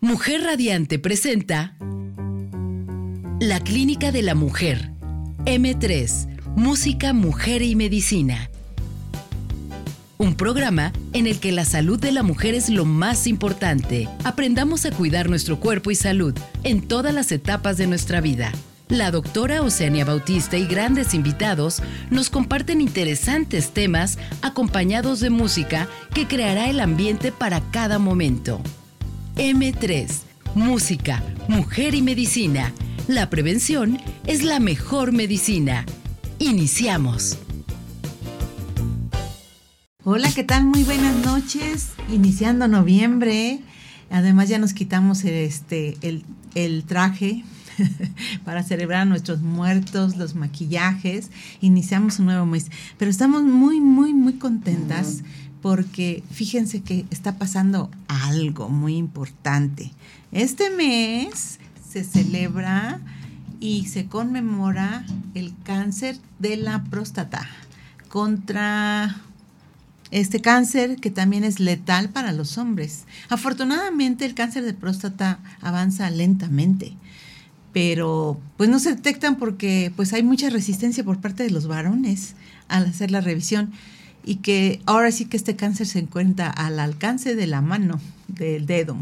Mujer Radiante presenta La Clínica de la Mujer. M3, Música, Mujer y Medicina. Un programa en el que la salud de la mujer es lo más importante. Aprendamos a cuidar nuestro cuerpo y salud en todas las etapas de nuestra vida. La doctora Oceania Bautista y grandes invitados nos comparten interesantes temas acompañados de música que creará el ambiente para cada momento. M3, Música, Mujer y Medicina. La prevención es la mejor medicina. Iniciamos. Hola, ¿qué tal? Muy buenas noches. Iniciando noviembre. Además ya nos quitamos este, el, el traje para celebrar a nuestros muertos, los maquillajes. Iniciamos un nuevo mes. Pero estamos muy, muy, muy contentas porque fíjense que está pasando algo muy importante. Este mes se celebra y se conmemora el cáncer de la próstata contra este cáncer que también es letal para los hombres. Afortunadamente el cáncer de próstata avanza lentamente, pero pues no se detectan porque pues hay mucha resistencia por parte de los varones al hacer la revisión y que ahora sí que este cáncer se encuentra al alcance de la mano, del dedo,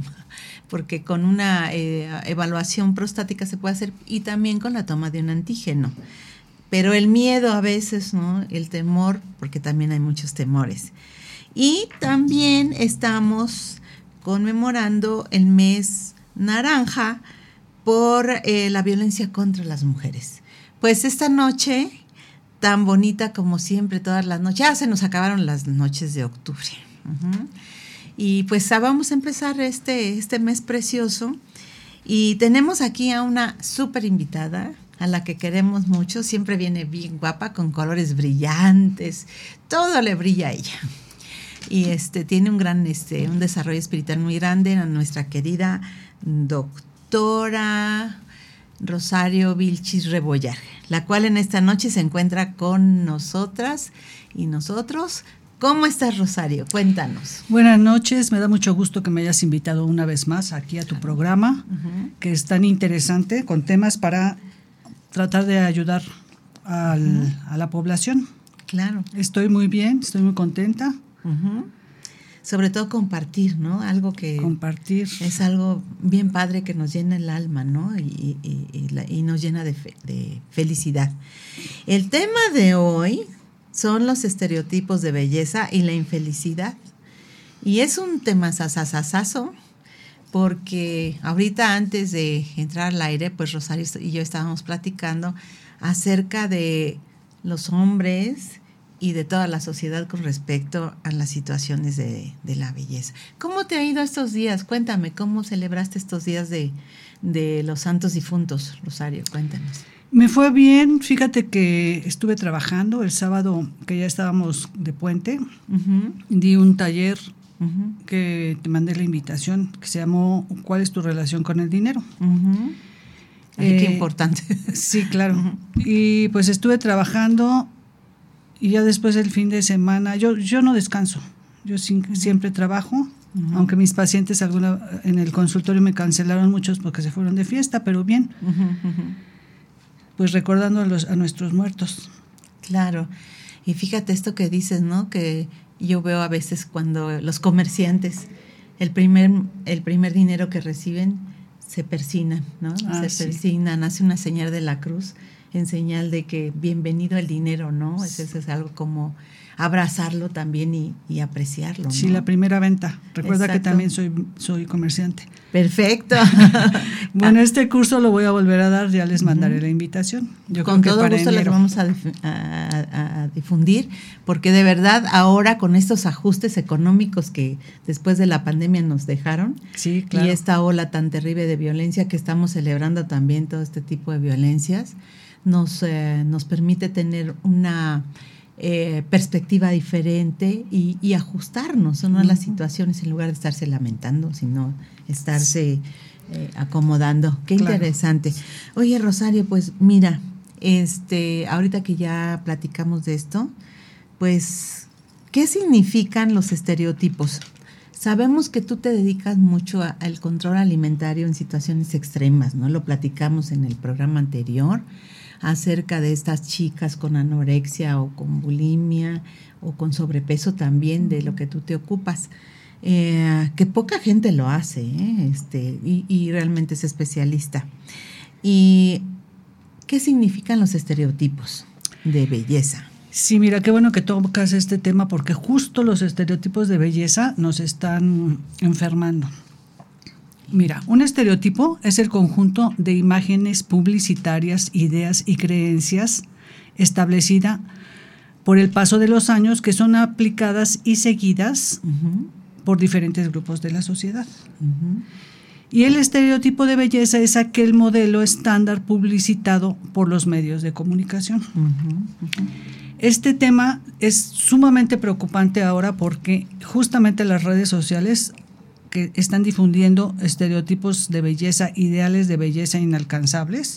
porque con una eh, evaluación prostática se puede hacer y también con la toma de un antígeno. Pero el miedo a veces, ¿no? El temor, porque también hay muchos temores. Y también estamos conmemorando el mes naranja por eh, la violencia contra las mujeres. Pues esta noche tan bonita como siempre todas las noches. Ya se nos acabaron las noches de octubre. Y pues ah, vamos a empezar este, este mes precioso. Y tenemos aquí a una súper invitada, a la que queremos mucho. Siempre viene bien guapa, con colores brillantes. Todo le brilla a ella. Y este, tiene un gran, este, un desarrollo espiritual muy grande, a nuestra querida doctora Rosario Vilchis Rebollar, la cual en esta noche se encuentra con nosotras y nosotros. ¿Cómo estás, Rosario? Cuéntanos. Buenas noches, me da mucho gusto que me hayas invitado una vez más aquí a tu programa, que es tan interesante, con temas para tratar de ayudar a la población. Claro. Estoy muy bien, estoy muy contenta sobre todo compartir, ¿no? Algo que... Compartir. Es algo bien padre que nos llena el alma, ¿no? Y, nos llena de, de, felicidad. El tema de hoy son los estereotipos de belleza y la infelicidad. Y es un tema sasasasazo, porque ahorita antes de entrar al aire, pues Rosario y yo estábamos platicando acerca de los hombres y de toda la sociedad con respecto a las situaciones de, la belleza. ¿Cómo te ha ido estos días? Cuéntame, ¿cómo celebraste estos días de, los santos difuntos, Rosario? Cuéntanos. Me fue bien, fíjate que estuve trabajando el sábado que ya estábamos de puente, di un taller que te mandé la invitación, que se llamó ¿Cuál es tu relación con el dinero? qué eh, importante. Sí, claro. Y pues estuve trabajando y ya después del fin de semana, yo, yo no descanso, yo siempre trabajo, aunque mis pacientes alguna, en el consultorio me cancelaron muchos porque se fueron de fiesta, pero bien, pues recordando a, los, a nuestros muertos. Claro, y fíjate esto que dices, ¿no? Que yo veo a veces cuando los comerciantes, el primer, el primer dinero que reciben, se persinan, ¿no? Ah, se persinan, hace una señal de la cruz en señal de que bienvenido el dinero, ¿no? Eso, es algo como abrazarlo también y, apreciarlo. Sí, la primera venta. Recuerda que también soy, soy comerciante. Perfecto. bueno, este curso lo voy a volver a dar, ya les mandaré la invitación. Yo con todo gusto les vamos a, a, difundir, porque de verdad ahora con estos ajustes económicos que después de la pandemia nos dejaron, sí, claro. y esta ola tan terrible de violencia que estamos celebrando también, todo este tipo de violencias, nos, eh, nos permite tener una eh, perspectiva diferente y, ajustarnos a las situaciones en lugar de estarse lamentando, sino estarse eh, acomodando. Qué interesante. Oye, Rosario, pues mira, este, ahorita que ya platicamos de esto, pues, ¿qué significan los estereotipos? Sabemos que tú te dedicas mucho al control alimentario en situaciones extremas, ¿no? Lo platicamos en el programa anterior acerca de estas chicas con anorexia o con bulimia o con sobrepeso también, de lo que tú te ocupas. Eh, que poca gente lo hace, ¿eh? este, y, y realmente es especialista. ¿Y qué significan los estereotipos de belleza? Sí, mira, qué bueno que tocas este tema porque justo los estereotipos de belleza nos están enfermando. Mira, un estereotipo es el conjunto de imágenes publicitarias, ideas y creencias establecida por el paso de los años que son aplicadas y seguidas por diferentes grupos de la sociedad. Y el estereotipo de belleza es aquel modelo estándar publicitado por los medios de comunicación. Este tema es sumamente preocupante ahora porque justamente las redes sociales que están difundiendo estereotipos de belleza, ideales de belleza inalcanzables,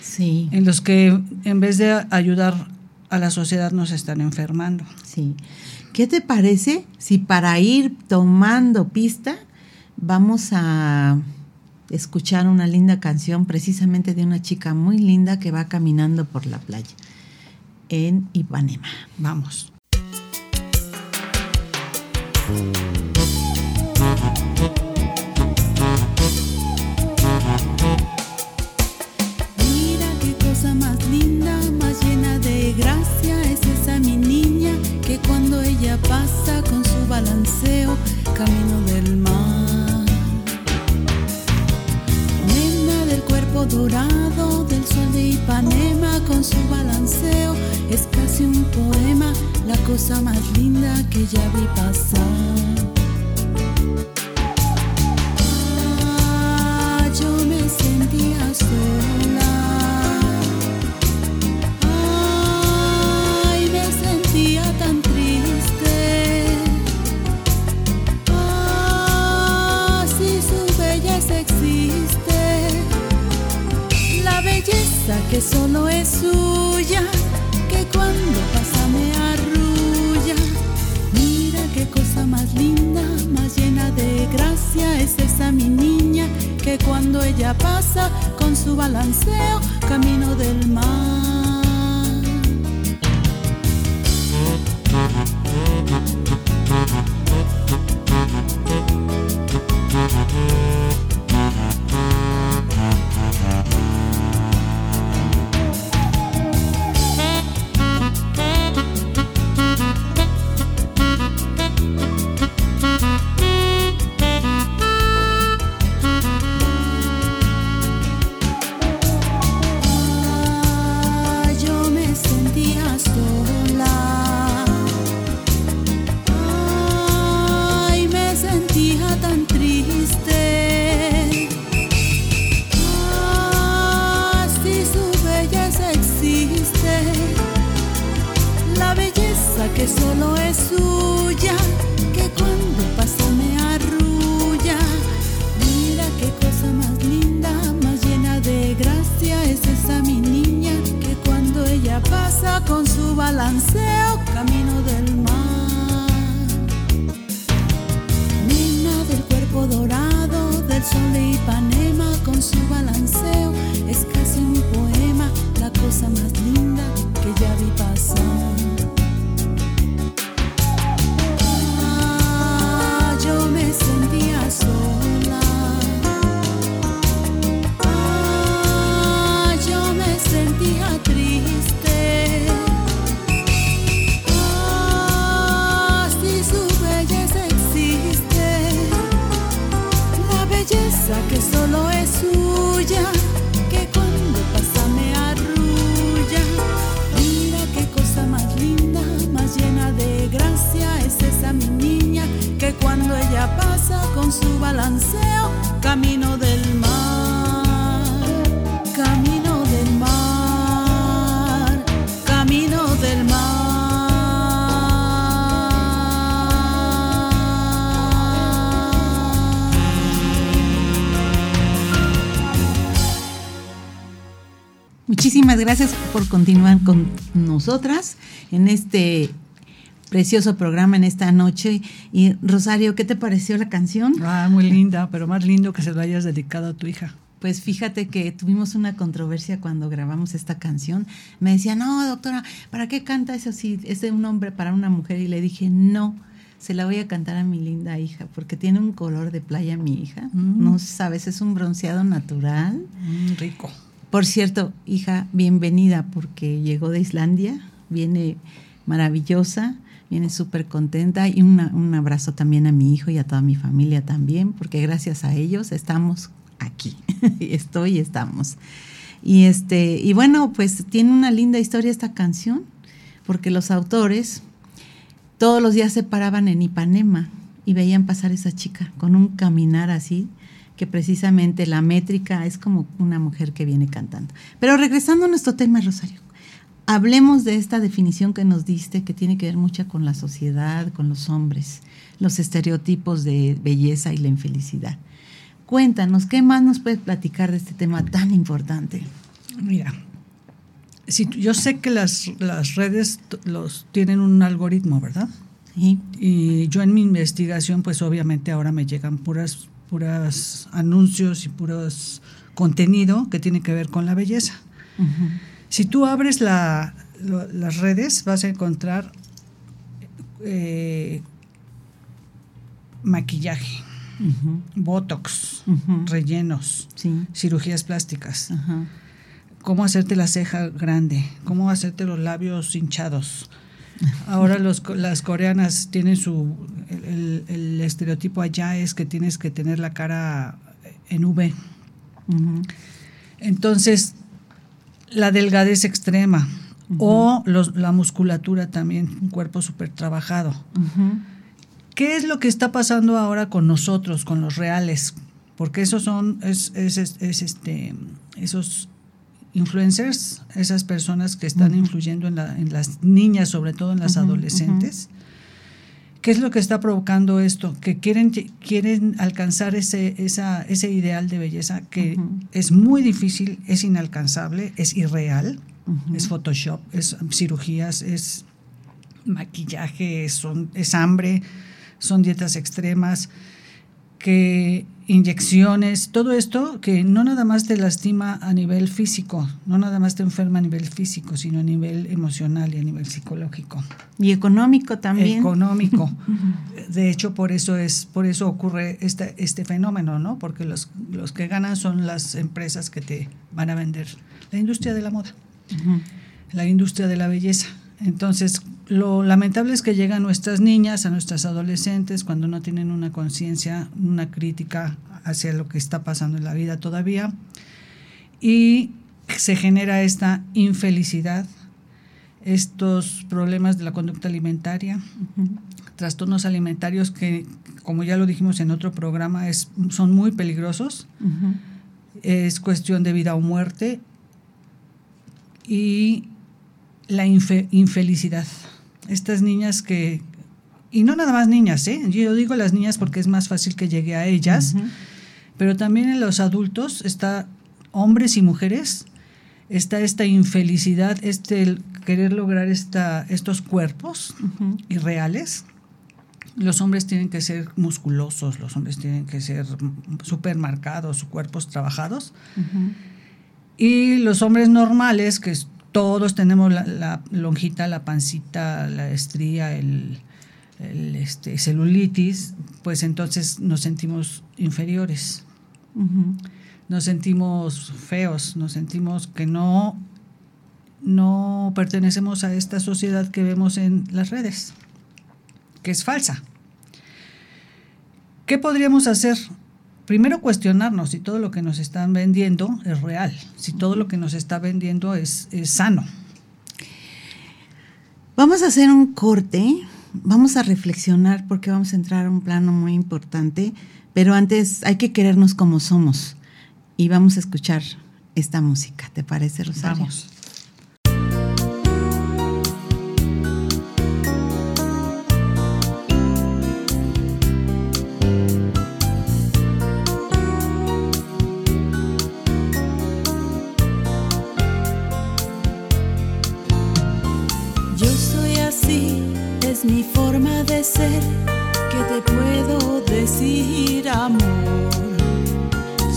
sí. en los que en vez de ayudar a la sociedad nos están enfermando. Sí. ¿Qué te parece si para ir tomando pista vamos a escuchar una linda canción precisamente de una chica muy linda que va caminando por la playa en Ipanema? Vamos. Mira qué cosa más linda, más llena de gracia que solo es suya, que cuando pasa me arrulla. Mira qué cosa más linda, más llena de gracia es esa mi niña, que cuando ella pasa con su balanceo, camino del mar. Continuar con nosotras en este precioso programa en esta noche. Y Rosario, ¿qué te pareció la canción? Ah, muy linda, pero más lindo que se lo hayas dedicado a tu hija. Pues fíjate que tuvimos una controversia cuando grabamos esta canción. Me decía, no, doctora, ¿para qué canta eso si es de un hombre para una mujer? Y le dije, no, se la voy a cantar a mi linda hija, porque tiene un color de playa mi hija. Mm. No sabes, es un bronceado natural. Mm, rico. Por cierto, hija, bienvenida porque llegó de Islandia, viene maravillosa, viene súper contenta y un abrazo también a mi hijo y a toda mi familia también, porque gracias a ellos estamos aquí, estoy y estamos. Y este, y bueno, pues tiene una linda historia esta canción, porque los autores todos los días se paraban en Ipanema y veían pasar esa chica con un caminar así, que precisamente la métrica es como una mujer que viene cantando. Pero regresando a nuestro tema, Rosario, hablemos de esta definición que nos diste, que tiene que ver mucho con la sociedad, con los hombres, los estereotipos de belleza y la infelicidad. Cuéntanos, ¿qué más nos puedes platicar de este tema tan importante? Mira, si yo sé que las, las redes los tienen un algoritmo, ¿verdad? Sí. Y yo en mi investigación, pues obviamente ahora me llegan puras, puras anuncios y puros contenido que tiene que ver con la belleza. Si tú abres la- lo- las redes, vas a encontrar eh, maquillaje, botox, rellenos, Sí. cirugías plásticas, cómo hacerte la ceja grande, cómo hacerte los labios hinchados. Ahora los, las coreanas tienen su, el, el- estereotipo allá es que tienes que tener la cara en V. Entonces, la delgadez extrema o los- la musculatura también, un cuerpo súper trabajado. ¿Qué es lo que está pasando ahora con nosotros, con los reales? Porque esos son, es, es- es- es este, esos influencers, esas personas que están influyendo en, la- en las niñas, sobre todo en las adolescentes. ¿Qué es lo que está provocando esto? Que quieren, quieren alcanzar ese, esa, ese ideal de belleza que es muy difícil, es inalcanzable, es irreal, es Photoshop, es cirugías, es maquillaje, son, es hambre, son dietas extremas, que inyecciones, todo esto que no nada más te lastima a nivel físico, no nada más te enferma a nivel físico, sino a nivel emocional y a nivel psicológico, Y económico también. económico. De hecho, por eso es, por eso ocurre este, este fenómeno, ¿no? Porque los, los que ganan son las empresas que te van a vender la industria de la moda la industria de la belleza. Entonces, lo lamentable es que llegan nuestras niñas, a nuestras adolescentes, cuando no tienen una conciencia, una crítica hacia lo que está pasando en la vida todavía, y se genera esta infelicidad, estos problemas de la conducta alimentaria, trastornos alimentarios que, como ya lo dijimos en otro programa, es, son muy peligrosos. Es cuestión de vida o muerte y la infe- infelicidad. Estas niñas que, y no nada más niñas, ¿eh? yo digo las niñas porque es más fácil que llegue a ellas, pero también en los adultos está hombres y mujeres, está esta infelicidad, este querer lograr esta, estos cuerpos irreales. Los hombres tienen que ser musculosos, los hombres tienen que ser súper marcados, cuerpos trabajados. Y los hombres normales, que todos tenemos la, la lonjita, la pancita, la estría, el, el, este, celulitis, pues entonces nos sentimos inferiores, nos sentimos feos, nos sentimos que no, no pertenecemos a esta sociedad que vemos en las redes, que es falsa. ¿Qué podríamos hacer? Primero cuestionarnos si todo lo que nos están vendiendo es real, si todo lo que nos está vendiendo es, es sano. Vamos a hacer un corte, vamos a reflexionar porque vamos a entrar a un plano muy importante, pero antes hay que querernos como somos y vamos a escuchar esta música, ¿te parece, Rosario? Vamos. Amor.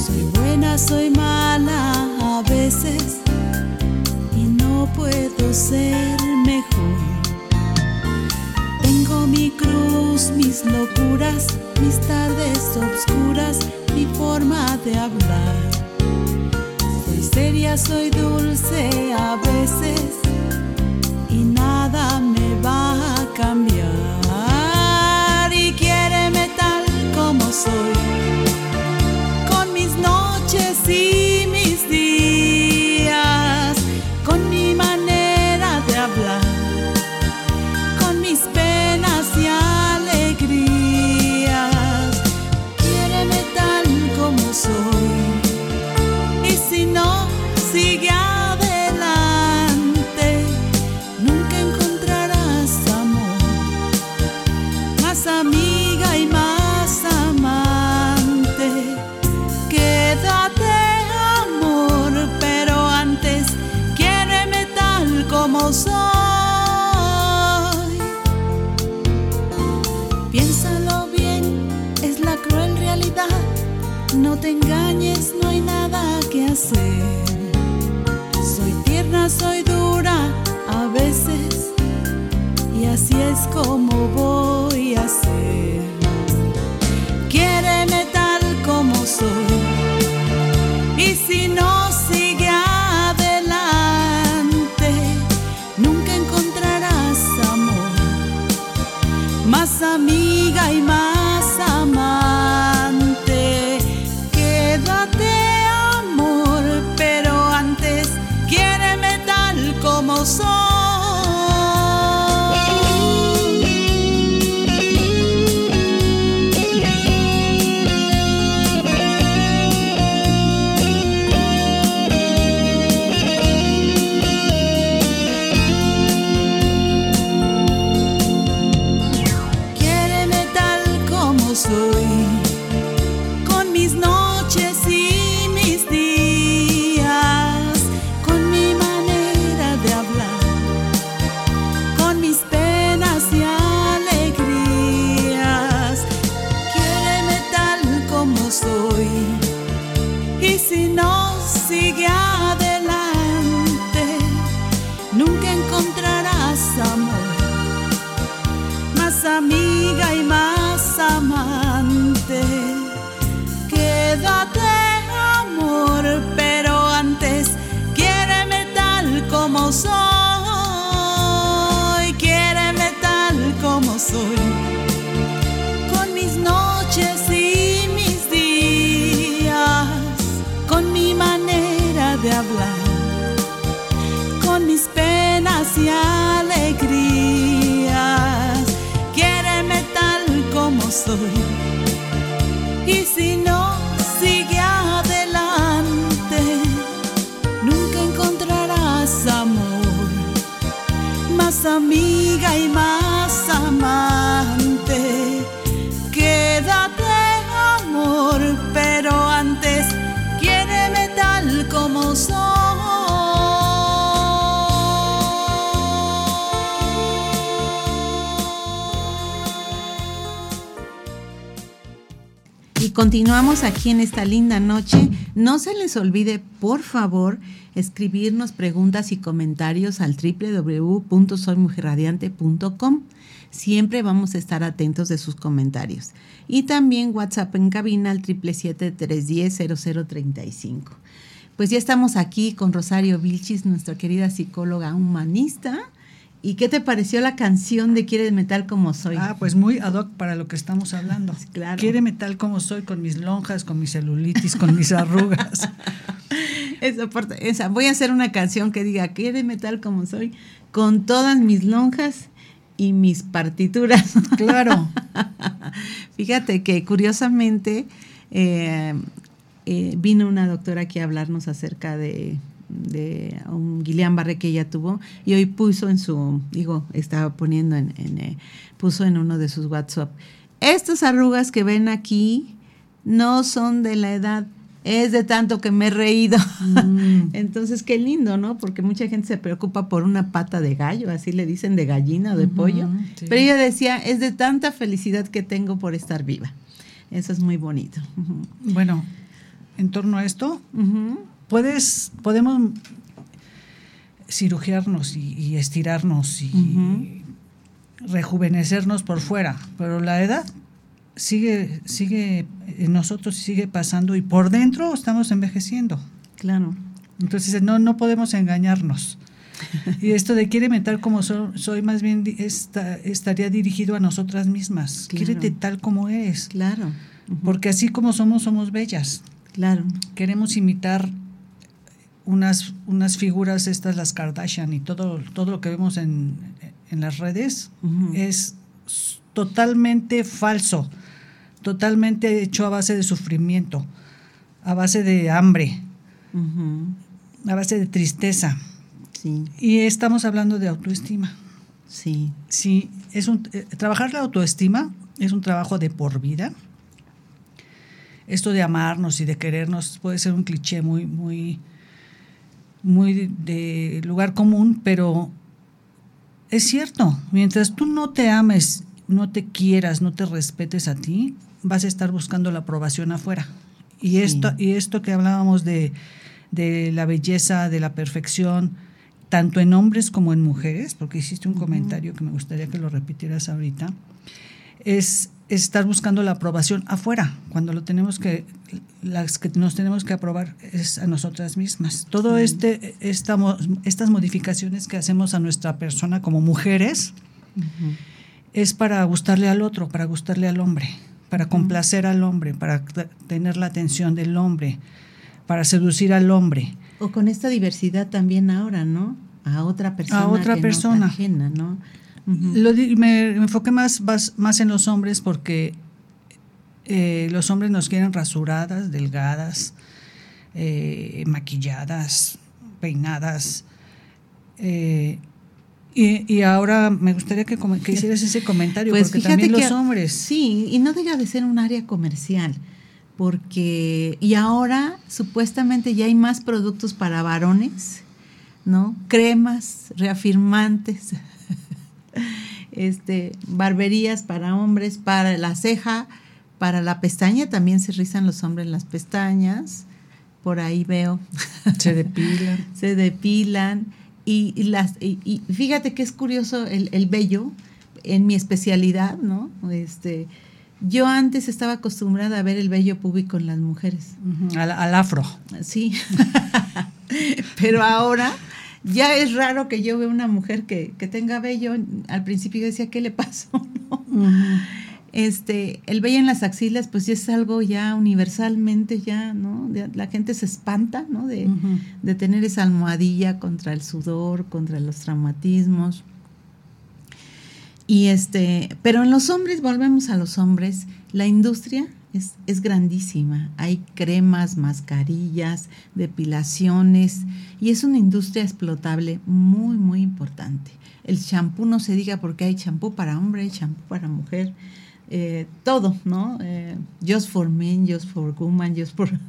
Soy buena, soy mala a veces y no puedo ser mejor. Tengo mi cruz, mis locuras, mis tardes obscuras, mi forma de hablar. Soy seria, soy dulce a veces y nada me va a cambiar. Noches en esta linda noche. No se les olvide, por favor, escribirnos preguntas y comentarios al www.soymujerradiante.com. Siempre vamos a estar atentos de sus comentarios. Y también WhatsApp en cabina al 777-310-0035. Pues ya estamos aquí con Rosario Vilchis, nuestra querida psicóloga humanista. ¿Y qué te pareció la canción de Quiere metal como soy? Ah, pues muy ad hoc para lo que estamos hablando. Claro. Quiéreme tal como soy, con mis lonjas, con mi celulitis, con mis arrugas. Esa parte, esa. Voy a hacer una canción que diga Quiéreme tal como soy, con todas mis lonjas y mis partituras. Claro. Fíjate que curiosamente eh, eh, vino una doctora aquí a hablarnos acerca de, de un Guillain-Barré que ella tuvo y hoy puso en su, digo, estaba poniendo en, en, eh, puso en uno de sus WhatsApp, estas arrugas que ven aquí no son de la edad, es de tanto que me he reído. Mm. Entonces, qué lindo, ¿no? Porque mucha gente se preocupa por una pata de gallo, así le dicen de gallina o de pollo. sí. Pero ella decía, es de tanta felicidad que tengo por estar viva. Eso es muy bonito. Bueno, en torno a esto, puedes, podemos cirugiarnos y, estirarnos y rejuvenecernos por fuera, pero la edad sigue, sigue en nosotros sigue pasando y por dentro estamos envejeciendo. Claro. Entonces no, no podemos engañarnos. y esto de quiere tal como soy, más bien estaría dirigido a nosotras mismas. Claro. tal como eres. Claro. Porque así como somos, somos bellas. Claro. Queremos imitar unas, unas figuras, estas las Kardashian y todo, todo lo que vemos en, en las redes es totalmente falso, totalmente hecho a base de sufrimiento, a base de hambre, a base de tristeza. Sí. Y estamos hablando de autoestima. Sí. Sí, es un, eh, trabajar la autoestima es un trabajo de por vida. Esto de amarnos y de querernos puede ser un cliché muy, muy, muy de lugar común, pero es cierto, mientras tú no te ames, no te quieras, no te respetes a ti, vas a estar buscando la aprobación afuera. Y, esto, y esto que hablábamos de, de, la belleza, de la perfección, tanto en hombres como en mujeres, porque hiciste un comentario que me gustaría que lo repitieras ahorita, es estar buscando la aprobación afuera, cuando lo tenemos que, las que nos tenemos que aprobar es a nosotras mismas. Todo este, estas modificaciones que hacemos a nuestra persona como mujeres es para gustarle al otro, para gustarle al hombre, para complacer al hombre, para tener la atención del hombre, para seducir al hombre. O con esta diversidad también ahora, ¿no? A otra persona. A otra persona. ajena, ¿no? Me, enfoqué más, más, en los hombres porque eh, los hombres nos quieren rasuradas, delgadas, eh, maquilladas, peinadas. Eh, y, ahora me gustaría que, que hicieras ese comentario, pues porque también los hombres. Sí, y no deja de ser un área comercial, porque. Y ahora supuestamente ya hay más productos para varones, ¿no? Cremas, reafirmantes este, barberías para hombres, para la ceja, para la pestaña, también se rizan los hombres las pestañas, por ahí veo. Se depilan. se depilan. Y, las, y, fíjate que es curioso el, el vello, en mi especialidad, ¿no? Este, yo antes estaba acostumbrada a ver el vello público en las mujeres. al, al, afro. Sí. Pero ahora ya es raro que yo vea una mujer que, tenga vello. Al principio decía, ¿qué le pasó? Este, el vello en las axilas, pues ya es algo ya universalmente ya, ¿no? la gente se espanta, ¿no? De, de, tener esa almohadilla contra el sudor, contra los traumatismos. Y este, pero en los hombres, volvemos a los hombres, la industria es, grandísima. Hay cremas, mascarillas, depilaciones y es una industria explotable muy, muy importante. El champú no se diga porque hay champú para hombre, champú para mujer. Eh, todo, ¿no? Eh, just for men, just for women, just for...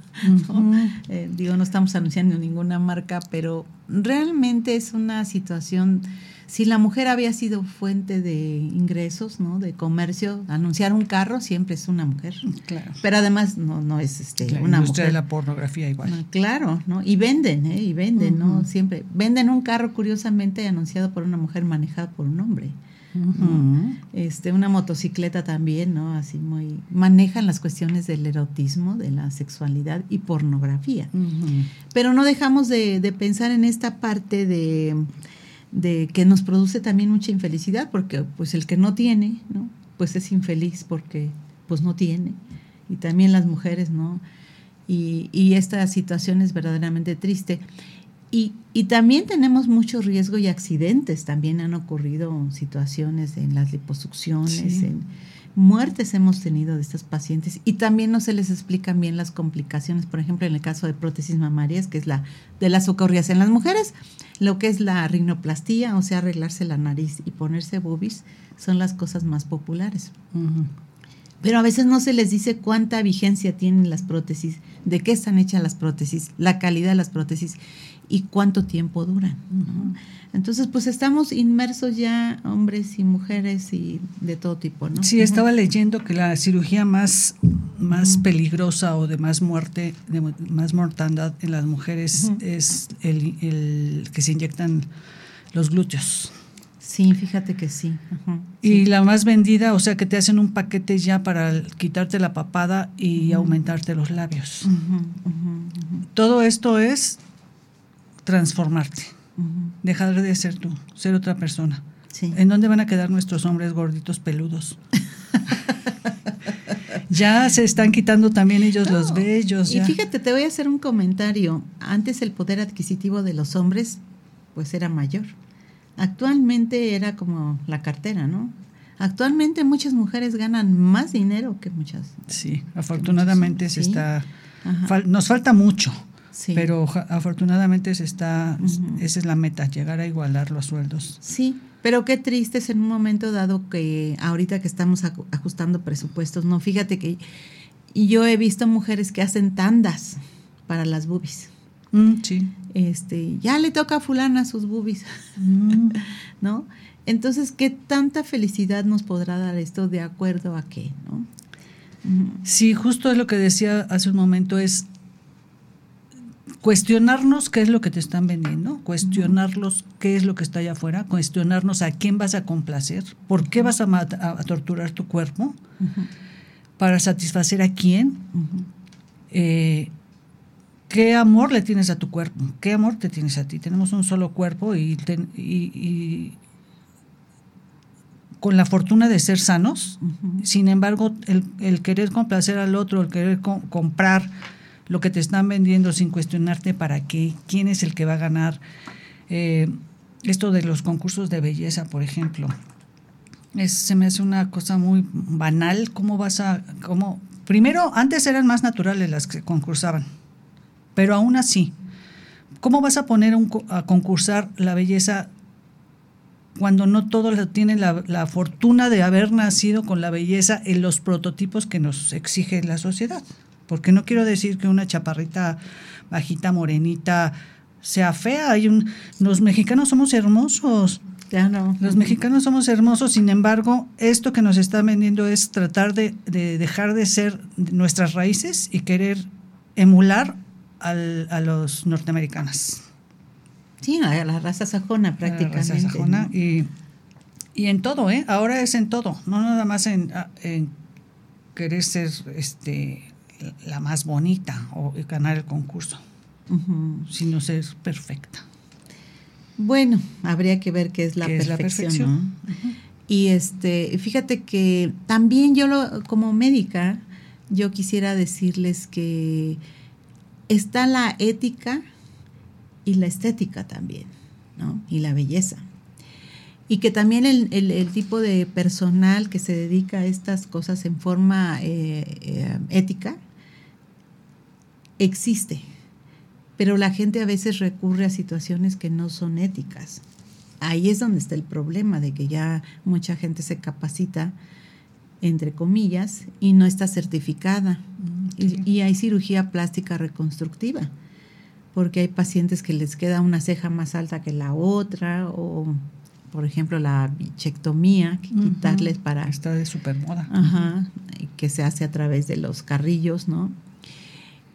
Eh, digo, no estamos anunciando ninguna marca, pero realmente es una situación si la mujer había sido fuente de ingresos, ¿no? De comercio, anunciar un carro siempre es una mujer. Claro. Pero además no, no es este, la una mujer. de la pornografía igual. claro, ¿no? Y venden, ¿eh? Y venden, ¿no? Siempre. Venden un carro curiosamente anunciado por una mujer manejado por un hombre. Este, una motocicleta también, ¿no? Así muy. Manejan las cuestiones del erotismo, de la sexualidad y pornografía. Pero no dejamos de, de pensar en esta parte de de que nos produce también mucha infelicidad, porque pues el que no tiene, ¿no? Pues es infeliz porque pues no tiene. Y también las mujeres, ¿no? Y, y esta situación es verdaderamente triste. Y, y, también tenemos mucho riesgo y accidentes. También han ocurrido situaciones en las liposucciones, en muertes hemos tenido de estas pacientes y también no se les explican bien las complicaciones, por ejemplo, en el caso de prótesis mamarias, que es la de las ocurridas en las mujeres, lo que es la rinoplastía, o sea, arreglarse la nariz y ponerse boobies, son las cosas más populares. Pero a veces no se les dice cuánta vigencia tienen las prótesis, de qué están hechas las prótesis, la calidad de las prótesis y cuánto tiempo duran. ¿no? Entonces, pues estamos inmersos ya, hombres y mujeres y de todo tipo, ¿no? Sí, estaba leyendo que la cirugía más, más peligrosa o de más muerte, de más mortandad en las mujeres es el, el que se inyectan los glúteos. Sí, fíjate que sí. Ajá, Y sí. la más vendida, o sea, que te hacen un paquete ya para quitarte la papada y aumentarte los labios. Todo esto es transformarte, dejar de ser tú, ser otra persona. Sí. ¿En dónde van a quedar nuestros hombres gorditos peludos? ya se están quitando también ellos los No, vellos. Y fíjate, te voy a hacer un comentario. Antes el poder adquisitivo de los hombres pues era mayor. Actualmente era como la cartera, ¿no? Actualmente muchas mujeres ganan más dinero que muchas. Sí, afortunadamente se Sí. está... Fal- nos falta mucho, Sí. pero afortunadamente se está... Esa es la meta, llegar a igualar los sueldos. Sí, pero qué triste es en un momento dado que ahorita que estamos aju- ajustando presupuestos, no, fíjate que yo he visto mujeres que hacen tandas para las boobies. Mm, sí. Este, ya le toca a fulana sus boobies, Mm. ¿no? Entonces, ¿qué tanta felicidad nos podrá dar esto de acuerdo a qué, no? Sí, justo es lo que decía hace un momento, es cuestionarnos qué es lo que te están vendiendo, cuestionarlos qué es lo que está allá afuera, cuestionarnos a quién vas a complacer, por qué vas a, a- torturar tu cuerpo, para satisfacer a quién, eh, qué amor le tienes a tu cuerpo, qué amor te tienes a ti. Tenemos un solo cuerpo y, ten- y- y con la fortuna de ser sanos, sin embargo, el, el querer complacer al otro, el querer co- comprar lo que te están vendiendo sin cuestionarte para qué, quién es el que va a ganar. Eh, esto de los concursos de belleza, por ejemplo, es, se me hace una cosa muy banal. ¿Cómo vas a.? Cómo, primero, antes eran más naturales las que concursaban, pero aún así, ¿cómo vas a poner un a concursar la belleza cuando no todos tienen la fortuna de haber nacido con la belleza en los prototipos que nos exige la sociedad. Porque no quiero decir que una chaparrita bajita, morenita, sea fea. Hay un, los mexicanos somos hermosos. Claro. Los mexicanos somos hermosos, sin embargo, esto que nos están vendiendo es tratar de, de dejar de ser nuestras raíces y querer emular al- a los norteamericanos. Sí, a la raza sajona La prácticamente. raza sajona, ¿no? y, y en todo, ¿eh? Ahora es en todo, no nada más en, ah, en querer ser este, la más bonita o ganar el concurso, Ujú. sino ser perfecta. Bueno, habría que ver qué es la ¿Qué es perfección. la perfección? ¿no? Y este, fíjate que también yo lo, como médica, yo quisiera decirles que está la ética y la estética también, ¿no? Y la belleza. Y que también el, el- el tipo de personal que se dedica a estas cosas en forma eh, eh, ética existe pero la gente a veces recurre a situaciones que no son éticas. Ahí es donde está el problema de que ya mucha gente se capacita, entre comillas, y no está certificada. sí. Y, y hay cirugía plástica reconstructiva, porque hay pacientes que les queda una ceja más alta que la otra, o por ejemplo la bichectomía, que quitarles para Está de super moda. Ajá, que se hace a través de los carrillos, ¿no?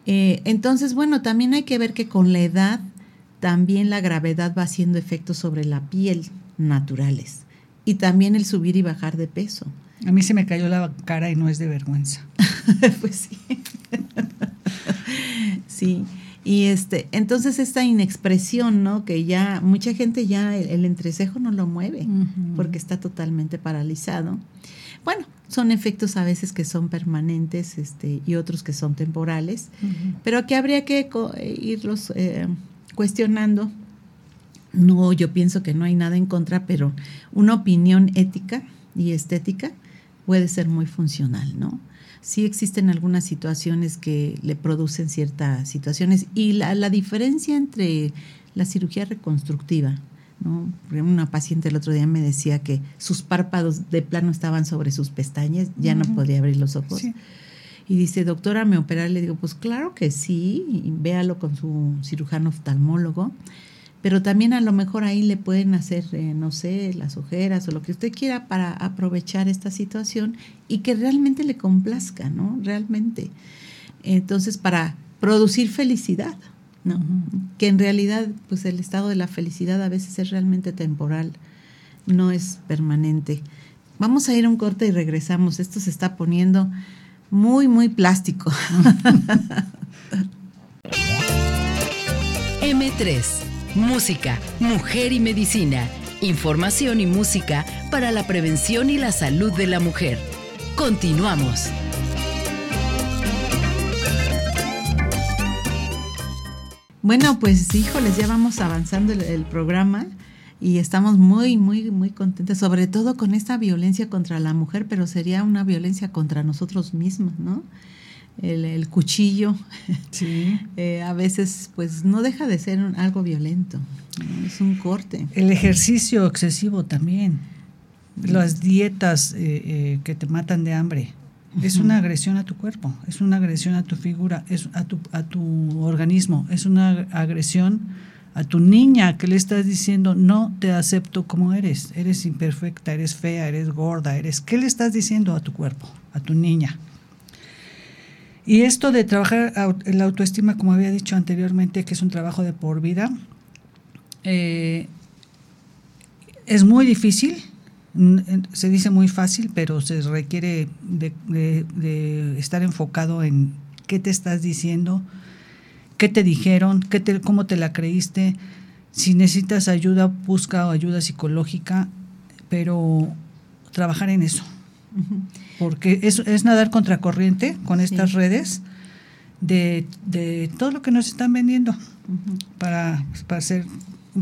Eh, entonces, bueno, también hay que ver que con la edad también la gravedad va haciendo efectos sobre la piel naturales y también el subir y bajar de peso. A mí se me cayó la cara y no es de vergüenza. pues sí. sí. Y este, entonces esta inexpresión, ¿no? Que ya mucha gente ya el, el entrecejo no lo mueve porque está totalmente paralizado. Bueno, son efectos a veces que son permanentes este, y otros que son temporales, pero que habría que eh, irlos eh, cuestionando. No, yo pienso que no hay nada en contra, pero una opinión ética y estética puede ser muy funcional, ¿no? Sí existen algunas situaciones que le producen ciertas situaciones y la, la diferencia entre la cirugía reconstructiva ¿no? Una paciente el otro día me decía que sus párpados de plano estaban sobre sus pestañas, ya no podía abrir los ojos. Y dice, doctora, ¿me operar? Le digo, pues claro que sí, y véalo con su cirujano oftalmólogo. Pero también a lo mejor ahí le pueden hacer, eh, no sé, las ojeras o lo que usted quiera para aprovechar esta situación y que realmente le complazca, ¿no? Realmente. Entonces, para producir felicidad, ¿no? Que en realidad, pues el estado de la felicidad a veces es realmente temporal, no es permanente. Vamos a ir a un corte y regresamos. Esto se está poniendo muy, muy plástico. M3, Música, Mujer y Medicina. Información y música para la prevención y la salud de la mujer. Continuamos. Bueno, pues híjoles, ya vamos avanzando el, programa y estamos muy, muy, muy contentos, sobre todo con esta violencia contra la mujer, pero sería una violencia contra nosotros mismos, ¿no? El, cuchillo, sí. Eh, a veces pues no deja de ser algo violento, es un corte. El ejercicio excesivo también, las dietas eh, eh, que te matan de hambre, es una agresión a tu cuerpo, es una agresión a tu figura, es a tu, a tu organismo, es una agresión a tu niña que le estás diciendo no te acepto como eres, eres imperfecta, eres fea, eres gorda, eres ¿qué le estás diciendo a tu cuerpo, a tu niña? Y esto de trabajar la autoestima, como había dicho anteriormente, que es un trabajo de por vida, eh, es muy difícil, se dice muy fácil, pero se requiere de, estar enfocado en qué te estás diciendo, qué te dijeron, qué te, cómo te la creíste. Si necesitas ayuda, busca ayuda psicológica, pero trabajar en eso. Porque es, es nadar contracorriente con estas redes de, todo lo que nos están vendiendo para, para ser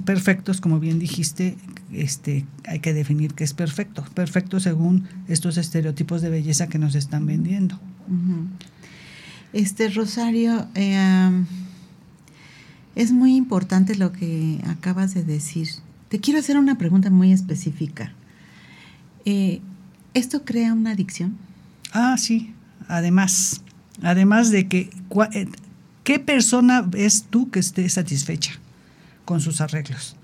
perfectos, como bien dijiste, este, hay que definir qué es perfecto. Perfecto según estos estereotipos de belleza que nos están vendiendo. Este Rosario, eh, es muy importante lo que acabas de decir. Te quiero hacer una pregunta muy específica. Eh, ¿Esto crea una adicción? Ah, sí. Además, además de que, eh, ¿qué persona es tú que esté satisfecha con sus arreglos?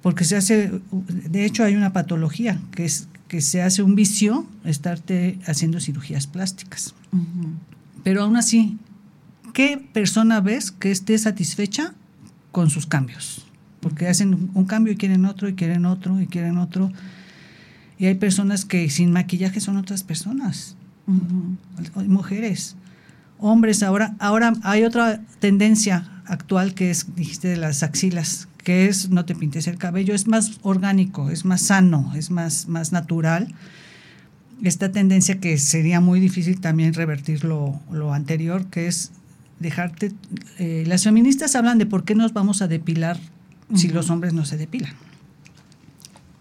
porque se hace, de hecho hay una patología, que es que se hace un vicio estarte haciendo cirugías plásticas. Pero aún así, ¿qué persona ves que esté satisfecha con sus cambios? Porque hacen un cambio y quieren otro, y quieren otro, y quieren otro. Y hay personas que sin maquillaje son otras personas. Hay mujeres, hombres. Ahora, ahora hay otra tendencia actual que es, dijiste, de las axilas, que es no te pintes el cabello, es más orgánico, es más sano, es más, más natural. Esta tendencia que sería muy difícil también revertir lo, anterior, que es dejarte... Eh, las feministas hablan de por qué nos vamos a depilar si los hombres no se depilan.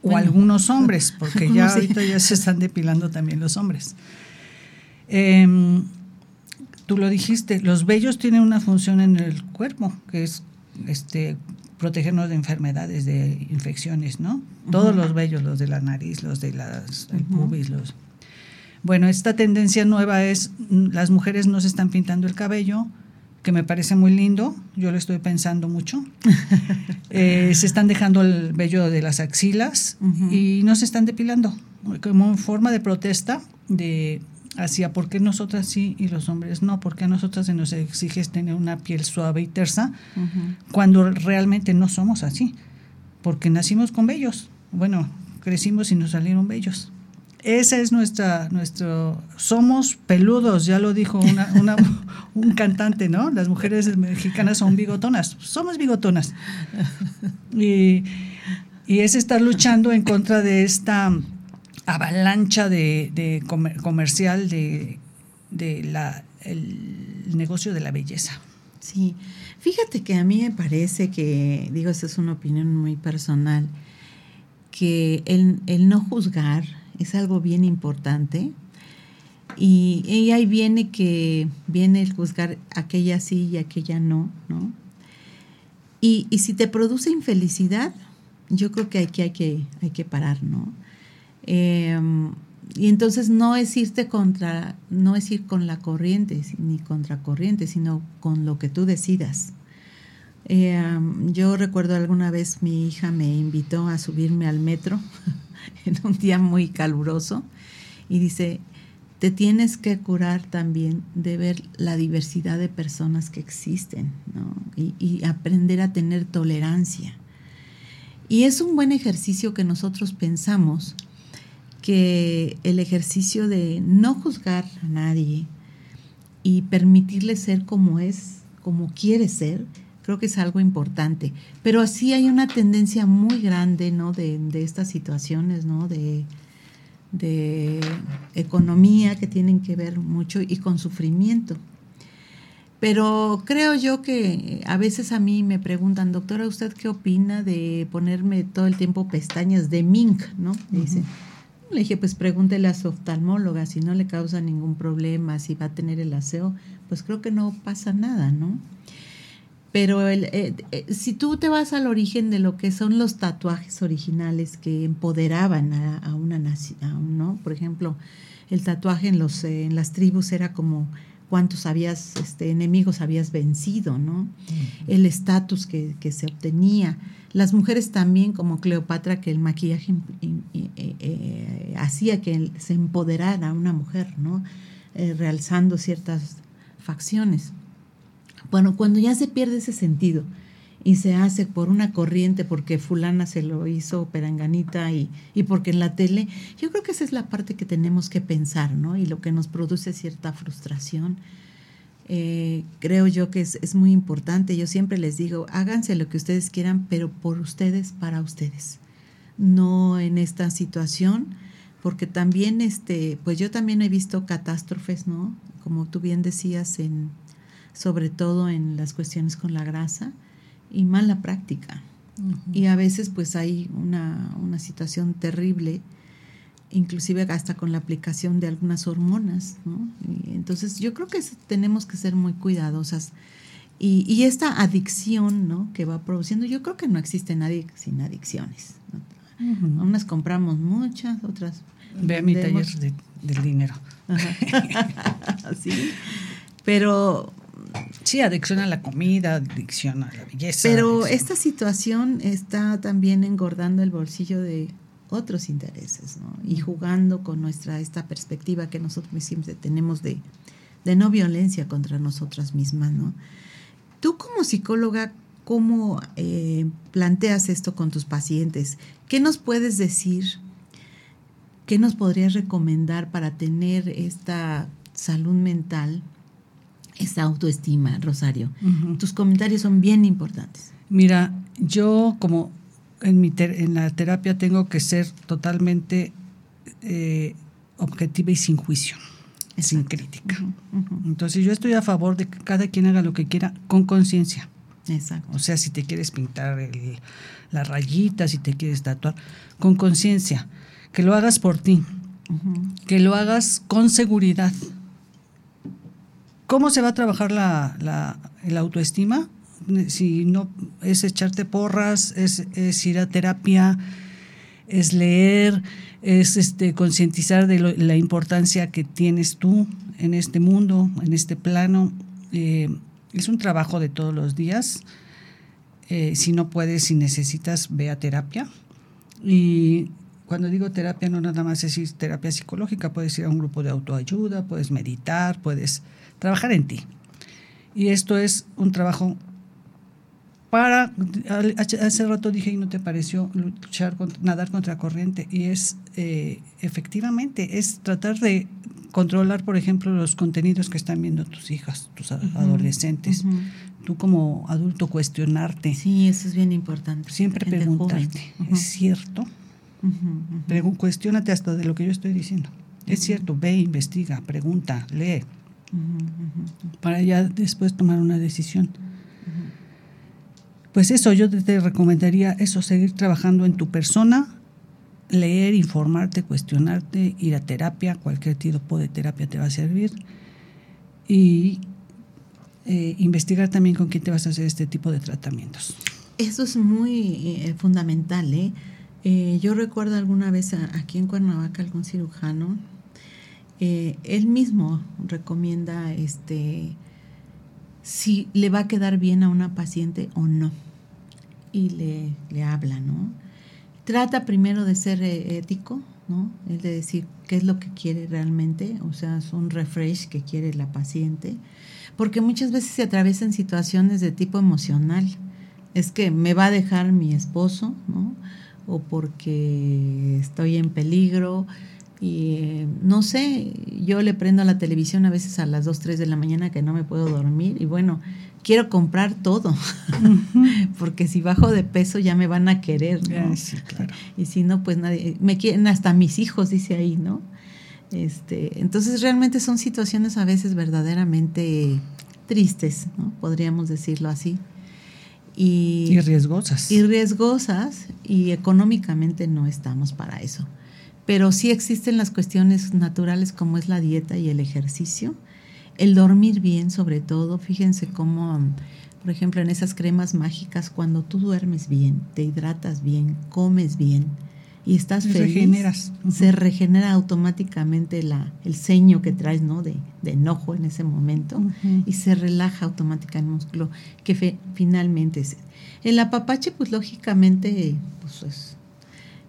O algunos hombres, porque ya ahorita ya se están depilando también los hombres. Em, tú lo dijiste, los vellos tienen una función en el cuerpo, que es este protegernos de enfermedades, de infecciones, ¿no? Todos los vellos, los de la nariz, los de las, el pubis, los... Bueno, esta tendencia nueva es, las mujeres no se están pintando el cabello, que me parece muy lindo, yo lo estoy pensando mucho. Eh, se están dejando el vello de las axilas y no se están depilando, como forma de protesta de hacia por qué nosotras sí y los hombres no, porque a nosotras se nos exige tener una piel suave y tersa, cuando realmente no somos así, porque nacimos con vellos, bueno, crecimos y nos salieron vellos. Esa es nuestra, nuestro, somos peludos, ya lo dijo una, un cantante, ¿no? Las mujeres mexicanas son bigotonas, somos bigotonas. Y, y es estar luchando en contra de esta avalancha de, comercial de, la, el negocio de la belleza. Sí, fíjate que a mí me parece que, digo, esta es una opinión muy personal, que el, no juzgar es algo bien importante. Y, y, ahí viene que viene el juzgar aquella sí y aquella no, ¿no? Y, y si te produce infelicidad, yo creo que aquí hay que, hay que parar, ¿no? Eh, y entonces no es irte contra, no es ir con la corriente, ni contra corriente, sino con lo que tú decidas. Eh, yo recuerdo alguna vez mi hija me invitó a subirme al metro en un día muy caluroso y dice, te tienes que curar también de ver la diversidad de personas que existen ¿no? y aprender a tener tolerancia. Y es un buen ejercicio que nosotros pensamos que el ejercicio de no juzgar a nadie y permitirle ser como es, como quiere ser, creo que es algo importante. Pero así hay una tendencia muy grande, ¿no? De, estas situaciones, ¿no? De, economía que tienen que ver mucho y con sufrimiento. Pero creo yo que a veces a mí me preguntan, doctora, ¿usted qué opina de ponerme todo el tiempo pestañas de mink? ¿no? Dicen, le dije, pues pregúntele a su oftalmóloga si no le causa ningún problema, si va a tener el aseo, pues creo que no pasa nada, ¿no? Pero el, eh, eh, si tú te vas al origen de lo que son los tatuajes originales que empoderaban a, a una nación, ¿no? Por ejemplo, el tatuaje en, los, eh, en las tribus era como cuántos habías, este, enemigos habías vencido, ¿no? Uh -huh. El estatus que, que, se obtenía. Las mujeres también, como Cleopatra, que el maquillaje eh, eh, hacía que se empoderara una mujer, ¿no? Eh, realzando ciertas facciones. Bueno, cuando ya se pierde ese sentido y se hace por una corriente, porque fulana se lo hizo peranganita y, y porque en la tele, yo creo que esa es la parte que tenemos que pensar, ¿no? Y lo que nos produce cierta frustración. Eh, creo yo que es, es, muy importante. Yo siempre les digo, háganse lo que ustedes quieran, pero por ustedes, para ustedes. No en esta situación, porque también, este, pues yo también he visto catástrofes, ¿no? Como tú bien decías, en, sobre todo en las cuestiones con la grasa y mala práctica. Uh -huh. Y a veces pues hay una, una, situación terrible, inclusive hasta con la aplicación de algunas hormonas. ¿no? Y entonces yo creo que tenemos que ser muy cuidadosas. Y, y, esta adicción ¿no? que va produciendo, yo creo que no existe nadie sin adicciones. ¿no? Uh -huh. Unas compramos muchas, otras... Ve a mi taller de, del dinero. sí, pero Sí, adicción a la comida, adicción a la belleza. Pero adicción. esta situación está también engordando el bolsillo de otros intereses, ¿no? Y jugando con nuestra esta perspectiva que nosotros siempre tenemos de, de no violencia contra nosotras mismas, ¿no? Tú como psicóloga, ¿cómo eh, planteas esto con tus pacientes? ¿Qué nos puedes decir? ¿Qué nos podrías recomendar para tener esta salud mental? esa autoestima, Rosario. Uh -huh. Tus comentarios son bien importantes. Mira, yo como en, mi en la terapia tengo que ser totalmente eh, objetiva y sin juicio, Exacto. sin crítica. Uh -huh. Entonces yo estoy a favor de que cada quien haga lo que quiera con conciencia. Exacto. O sea, si te quieres pintar el, la rayita, si te quieres tatuar, con conciencia. Que lo hagas por ti. Uh -huh. Que lo hagas con seguridad ¿Cómo se va a trabajar la, la, la, autoestima? Si no es echarte porras, es, es ir a terapia, es leer, es este, concientizar de la importancia que tienes tú en este mundo, en este plano. Eh, es un trabajo de todos los días. Eh, si no puedes, si necesitas, ve a terapia. Y cuando digo terapia, no nada más es terapia psicológica, puedes ir a un grupo de autoayuda, puedes meditar, puedes trabajar en ti. Y esto es un trabajo para, hace rato dije y no te pareció luchar, contra, nadar contra corriente, y es eh, efectivamente, es tratar de controlar, por ejemplo, los contenidos que están viendo tus hijas, tus uh -huh, adolescentes. Uh -huh. Tú como adulto cuestionarte. Sí, eso es bien importante. Siempre preguntarte, uh -huh. ¿es cierto? Uh cuestionate hasta de lo que yo estoy diciendo. Es cierto, ve, investiga, pregunta, lee para ya después tomar una decisión. Pues eso, yo te recomendaría eso, seguir trabajando en tu persona, leer, informarte, cuestionarte, ir a terapia, cualquier tipo de terapia te va a servir. Y eh, investigar también con quién te vas a hacer este tipo de tratamientos. Eso es muy eh, fundamental. ¿eh? Eh, yo recuerdo alguna vez a- aquí en Cuernavaca algún cirujano, eh, él mismo recomienda este si le va a quedar bien a una paciente o no. Y le, le habla, ¿no? Trata primero de ser eh, ético, ¿no? Es de decir qué es lo que quiere realmente, o sea, es un refresh que quiere la paciente, porque muchas veces se atraviesan situaciones de tipo emocional. Es que me va a dejar mi esposo, ¿no? O porque estoy en peligro, y eh, no sé, yo le prendo a la televisión a veces a las 2, 3 de la mañana que no me puedo dormir y bueno, quiero comprar todo, porque si bajo de peso ya me van a querer, ¿no? Ay, sí, claro. Y si no, pues nadie, me quieren hasta mis hijos, dice ahí, ¿no? Este, entonces realmente son situaciones a veces verdaderamente tristes, ¿no? Podríamos decirlo así. Y, Y riesgosas. y riesgosas y económicamente no estamos para eso. Pero sí existen las cuestiones naturales como es la dieta y el ejercicio. El dormir bien sobre todo, fíjense cómo, por ejemplo, en esas cremas mágicas, cuando tú duermes bien, te hidratas bien, comes bien y estás Y feliz, regeneras. Se regenera automáticamente la, el ceño que traes, ¿no? De, de enojo en ese momento y se relaja automáticamente el músculo, que fe- finalmente es. El apapache, pues lógicamente, pues es,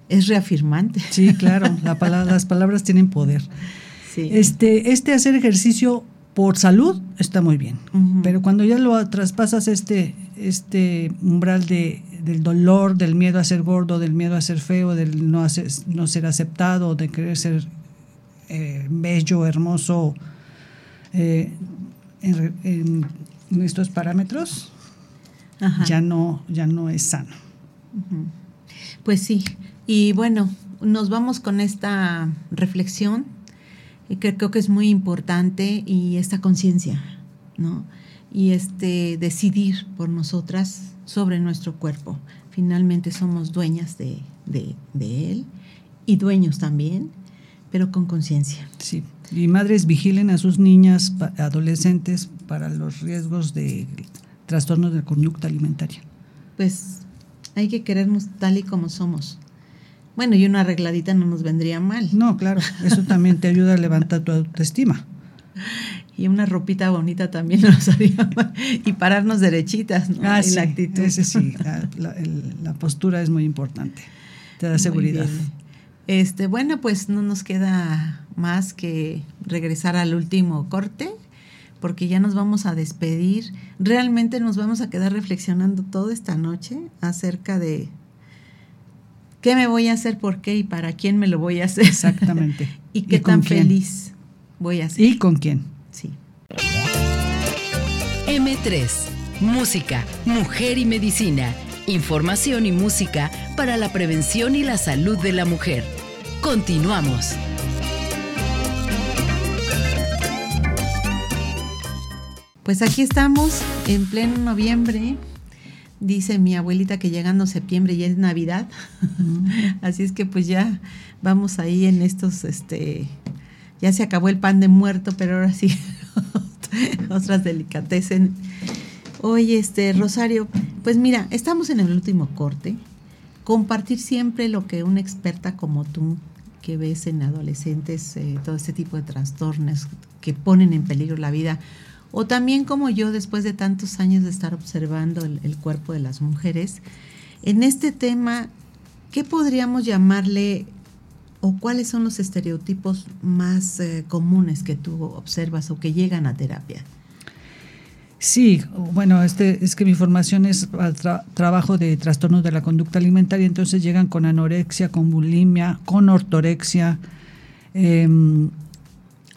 es reafirmante. Sí, claro, la pala- las palabras tienen poder. Sí. Este, este hacer ejercicio por salud está muy bien, pero cuando ya lo traspasas este, este umbral de, del dolor, del miedo a ser gordo, del miedo a ser feo, del no, hacer- no ser aceptado, de querer ser eh, bello, hermoso, eh, en, re- en- en estos parámetros, Ajá. ya no, ya no es sano. Pues sí, y bueno, nos vamos con esta reflexión y que creo que es muy importante y esta conciencia, ¿no? Y este decidir por nosotras sobre nuestro cuerpo. Finalmente somos dueñas de, de- de él y dueños también, pero con conciencia. Sí. Y madres vigilen a sus niñas, pa- adolescentes, para los riesgos de trastornos de conducta alimentaria. Pues hay que querernos tal y como somos. Bueno, y una arregladita no nos vendría mal. No, claro, eso también te ayuda a levantar tu autoestima. Y una ropita bonita también nos haría mal. Y pararnos derechitas, ¿no? y Ah, sí, la actitud. ese sí, la, la- el- la postura es muy importante, te da Muy seguridad. bien. Este, bueno, pues no nos queda más que regresar al último corte, porque ya nos vamos a despedir. Realmente nos vamos a quedar reflexionando toda esta noche acerca de qué me voy a hacer, por qué y para quién me lo voy a hacer. Exactamente. y qué tan quién. feliz voy a ser. ¿Y con quién? Sí. M3. Música, mujer y medicina. Información y música para la prevención y la salud de la mujer. Continuamos. Pues aquí estamos en pleno noviembre. Dice mi abuelita que llegando septiembre ya es Navidad. Así es que pues ya vamos ahí en estos, este, ya se acabó el pan de muerto, pero ahora sí otras delicatessen. Oye, este, Rosario, pues mira, estamos en el último corte. Compartir siempre lo que una experta como tú, que ves en adolescentes eh, todo este tipo de trastornos que ponen en peligro la vida, o también como yo, después de tantos años de estar observando el, cuerpo de las mujeres, en este tema, ¿qué podríamos llamarle o cuáles son los estereotipos más eh, comunes que tú observas o que llegan a terapia? Sí, bueno, este es que mi formación es trabajo de trastornos de la conducta alimentaria, entonces llegan con anorexia, con bulimia, con ortorexia. em,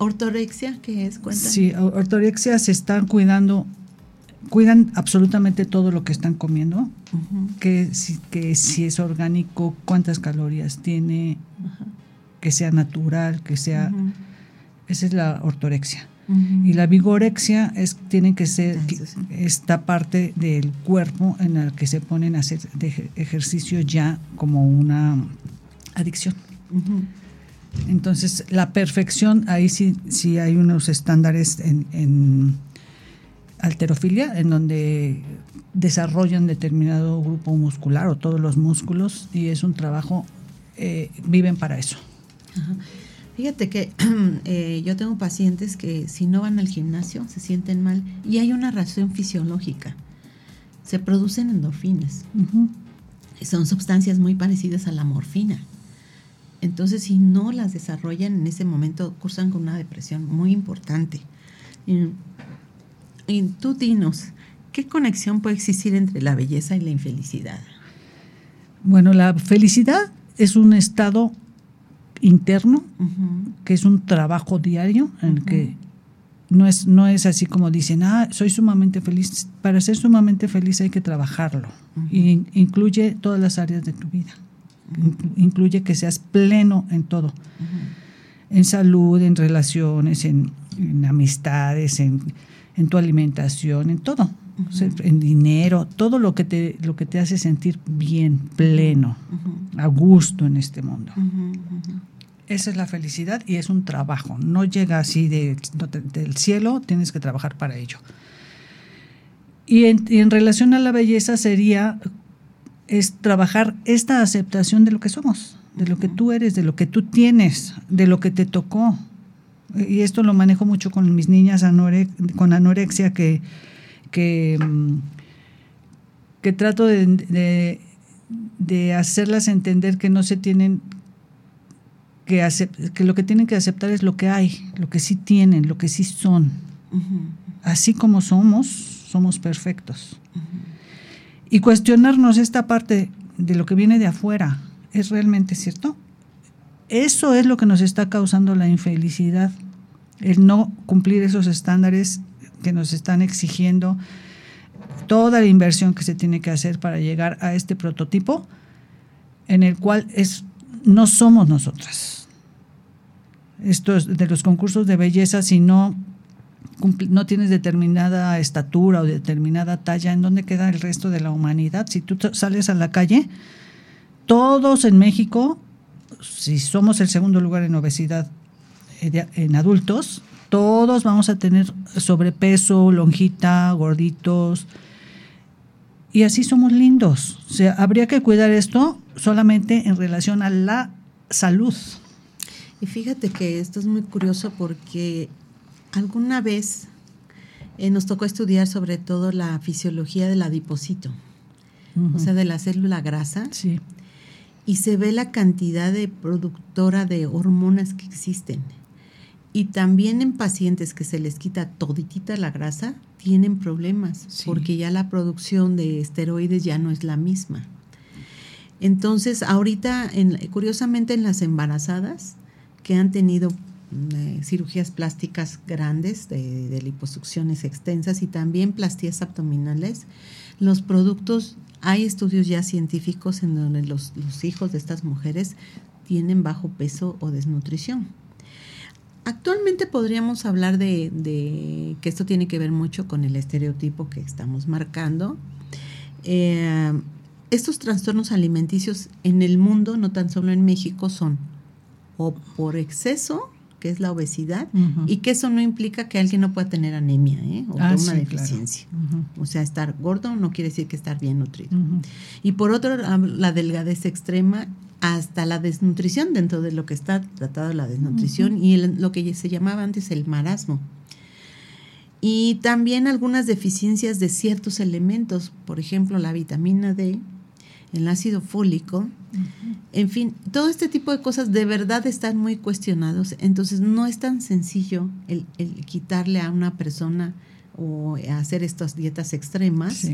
¿Ortorexia qué es? Cuéntame. Sí, ortorexia se están cuidando, cuidan absolutamente todo lo que están comiendo, que si, que si es orgánico, cuántas calorías tiene, que sea natural, que sea... Esa es la ortorexia. Y la vigorexia es, tiene que ser esta parte del cuerpo en la que se ponen a hacer de ejercicio ya como una adicción. Entonces, la perfección, ahí sí, sí hay unos estándares en, en- alterofilia, en donde desarrollan determinado grupo muscular o todos los músculos y es un trabajo, eh, viven para eso. Fíjate que eh, yo tengo pacientes que si no van al gimnasio se sienten mal y hay una razón fisiológica. Se producen endorfinas. Son sustancias muy parecidas a la morfina. Entonces, si no las desarrollan en ese momento, cursan con una depresión muy importante. Y, y tú dinos, ¿qué conexión puede existir entre la belleza y la infelicidad? Bueno, la felicidad es un estado interno, que es un trabajo diario en el que no es, no es así como dicen, ah, soy sumamente feliz. Para ser sumamente feliz hay que trabajarlo. Y incluye todas las áreas de tu vida. Incluye que seas pleno en todo. En salud, en relaciones, en, amistades, en, tu alimentación, en todo. en dinero, todo lo que te, lo que te hace sentir bien, pleno, a gusto en este mundo. Esa es la felicidad y es un trabajo. No llega así del cielo, tienes que trabajar para ello. Y en, relación a la belleza sería es trabajar esta aceptación de lo que somos, de lo que tú eres, de lo que tú tienes, de lo que te tocó. Y esto lo manejo mucho con mis niñas con anorexia que, que, mm, que trato de, de hacerlas entender que no se tienen que, lo que tienen que aceptar es lo que hay, lo que sí tienen, lo que sí son. Así como somos, somos perfectos. Y cuestionarnos esta parte de lo que viene de afuera, ¿es realmente cierto? Eso es lo que nos está causando la infelicidad, el no cumplir esos estándares que nos están exigiendo, toda la inversión que se tiene que hacer para llegar a este prototipo en el cual es no somos nosotras estos de los concursos de belleza, si no, no tienes determinada estatura o determinada talla, ¿en dónde queda el resto de la humanidad? Si tú sales a la calle, todos en México, si somos el segundo lugar en obesidad eh, en adultos, todos vamos a tener sobrepeso, lonjita, gorditos. Y así somos lindos. O sea, habría que cuidar esto solamente en relación a la salud. Y fíjate que esto es muy curioso porque alguna vez eh, nos tocó estudiar sobre todo la fisiología del adipocito, o sea, de la célula grasa. Sí. Y se ve la cantidad de productora de hormonas que existen. Y también en pacientes que se les quita toditita la grasa, tienen problemas, porque ya la producción de esteroides ya no es la misma. Entonces, ahorita, en, curiosamente en las embarazadas, que han tenido eh, cirugías plásticas grandes, de, liposucciones extensas y también plastías abdominales, los productos, hay estudios ya científicos en donde los, hijos de estas mujeres tienen bajo peso o desnutrición. Actualmente podríamos hablar de, que esto tiene que ver mucho con el estereotipo que estamos marcando. Eh, estos trastornos alimenticios en el mundo, no tan solo en México, son o por exceso, que es la obesidad, y que eso no implica que alguien no pueda tener anemia ¿eh? o ah, una deficiencia. O sea, estar gordo no quiere decir que estar bien nutrido. Y por otro, la delgadez extrema hasta la desnutrición dentro de lo que está tratado la desnutrición y lo que se llamaba antes el marasmo. Y también algunas deficiencias de ciertos elementos, por ejemplo, la vitamina D, el ácido fólico, en fin, todo este tipo de cosas de verdad están muy cuestionados, entonces no es tan sencillo el, quitarle a una persona o hacer estas dietas extremas